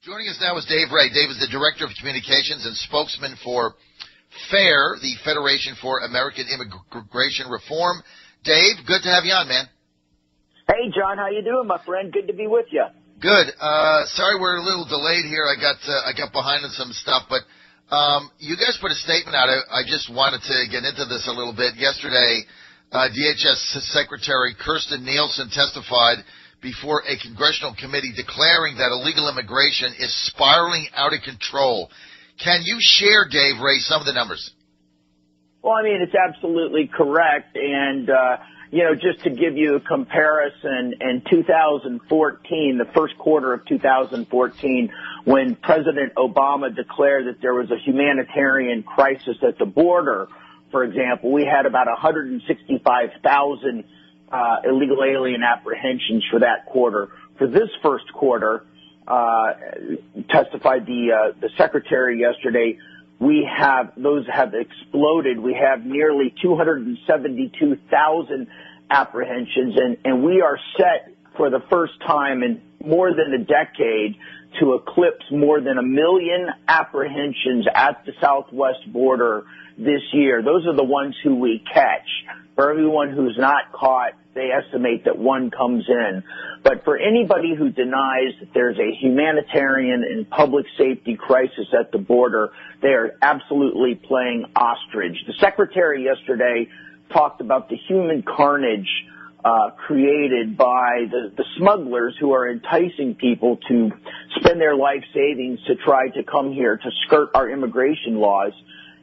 Joining us now is Dave Ray. Dave is the Director of Communications and spokesman for FAIR, the Federation for American Immigration Reform. Dave, good to have you on, man. Hey, John, how you doing, my friend? Good to be with you. Good. Uh, sorry we're a little delayed here. I got uh, I got behind on some stuff, but um, you guys put a statement out. I, I just wanted to get into this a little bit. Yesterday, uh, DHS Secretary Kirstjen Nielsen testified before a congressional committee declaring that illegal immigration is spiraling out of control. Can you share, Dave Ray, some of the numbers? Well, I mean, it's absolutely correct. And, uh, you know, just to give you a comparison, in 2014, the first quarter of 2014, when President Obama declared that there was a humanitarian crisis at the border, for example, we had about 165,000 uh, illegal alien apprehensions for that quarter. For this first quarter, uh, testified the uh, the secretary yesterday, we have those have exploded. We have nearly 272,000 apprehensions, and and we are set for the first time in more than a decade to eclipse more than a million apprehensions at the southwest border this year. Those are the ones who we catch. For everyone who's not caught, they estimate that one comes in. But for anybody who denies that there's a humanitarian and public safety crisis at the border, they are absolutely playing ostrich. The secretary yesterday talked about the human carnage uh, created by the, the smugglers who are enticing people to spend their life savings to try to come here to skirt our immigration laws.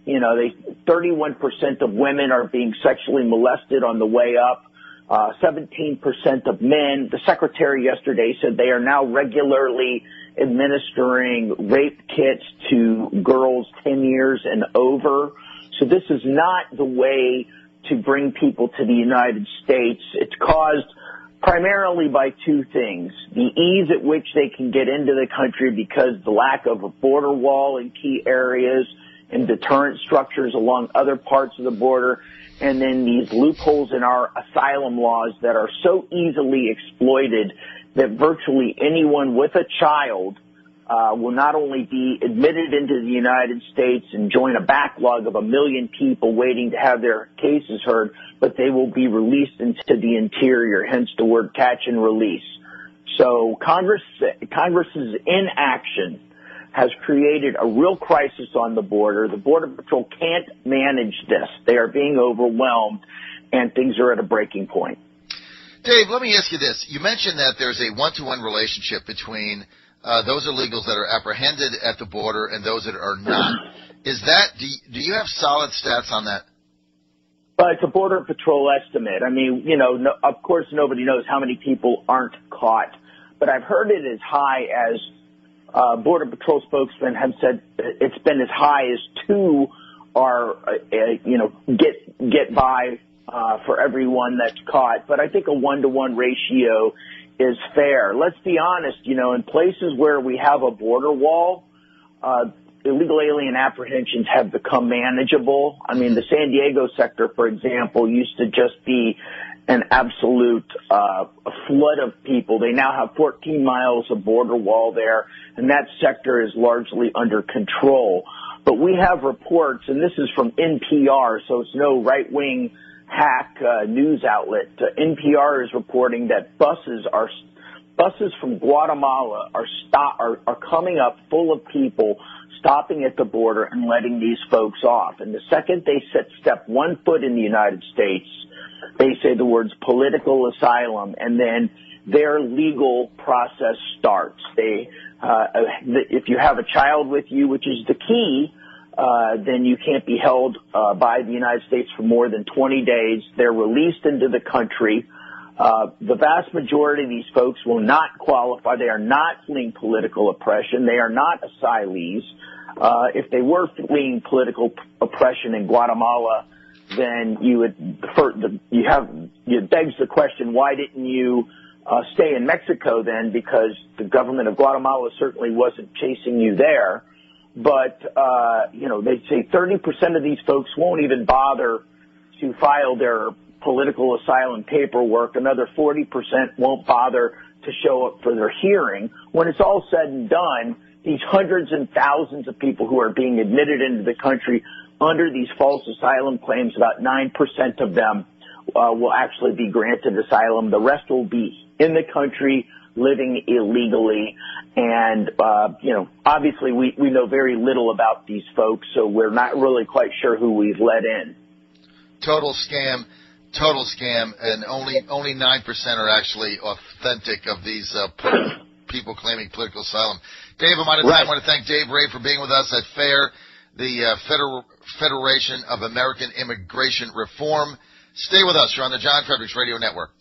You know, they 31% of women are being sexually molested on the way up. Uh, 17% of men. The secretary yesterday said they are now regularly administering rape kits to girls 10 years and over. So this is not the way to bring people to the United States. It's caused primarily by two things. The ease at which they can get into the country because the lack of a border wall in key areas and deterrent structures along other parts of the border and then these loopholes in our asylum laws that are so easily exploited that virtually anyone with a child uh, will not only be admitted into the United States and join a backlog of a million people waiting to have their cases heard, but they will be released into the interior, hence the word catch and release. So Congress, Congress's inaction has created a real crisis on the border. The Border Patrol can't manage this. They are being overwhelmed and things are at a breaking point. Dave, let me ask you this. You mentioned that there's a one-to-one relationship between those illegals that are apprehended at the border and those that are not. Is that, do you, have solid stats on that? Well, it's a Border Patrol estimate. I mean, you know, no, of course nobody knows how many people aren't caught, but I've heard it as high as uh, Border Patrol spokesmen have said it's been as high as two are, uh, uh, you know, get get by uh, for everyone that's caught. But I think a one to one ratio is fair. Let's be honest. You know, in places where we have a border wall, uh, illegal alien apprehensions have become manageable. I mean, the San Diego sector, for example, used to just be an absolute uh, flood of people. They now have 14 miles of border wall there, and that sector is largely under control. But we have reports, and this is from NPR, so it's no right-wing hack uh, news outlet. Uh, NPR is reporting that buses are buses from Guatemala are stop are, are coming up full of people stopping at the border and letting these folks off. And the second they set step one foot in the United States, they say the words political asylum and then their legal process starts. They, uh, if you have a child with you, which is the key, uh, then you can't be held uh, by the United States for more than 20 days. They're released into the country. Uh, the vast majority of these folks will not qualify. They are not fleeing political oppression. They are not asylees. Uh, if they were fleeing political oppression in Guatemala, then you would for the, you have it begs the question why didn't you uh, stay in Mexico then because the government of Guatemala certainly wasn't chasing you there but uh, you know they say 30% of these folks won't even bother to file their political asylum paperwork another 40% won't bother to show up for their hearing when it's all said and done these hundreds and thousands of people who are being admitted into the country under these false asylum claims, about 9% of them uh, will actually be granted asylum. The rest will be in the country living illegally. And, uh, you know, obviously we, we know very little about these folks, so we're not really quite sure who we've let in. Total scam. Total scam, and only only nine percent are actually authentic of these uh, people claiming political asylum. Dave, I'm out of time. I want to thank Dave Ray for being with us at FAIR, the uh, Federal Federation of American Immigration Reform. Stay with us. You're on the John Fredericks Radio Network.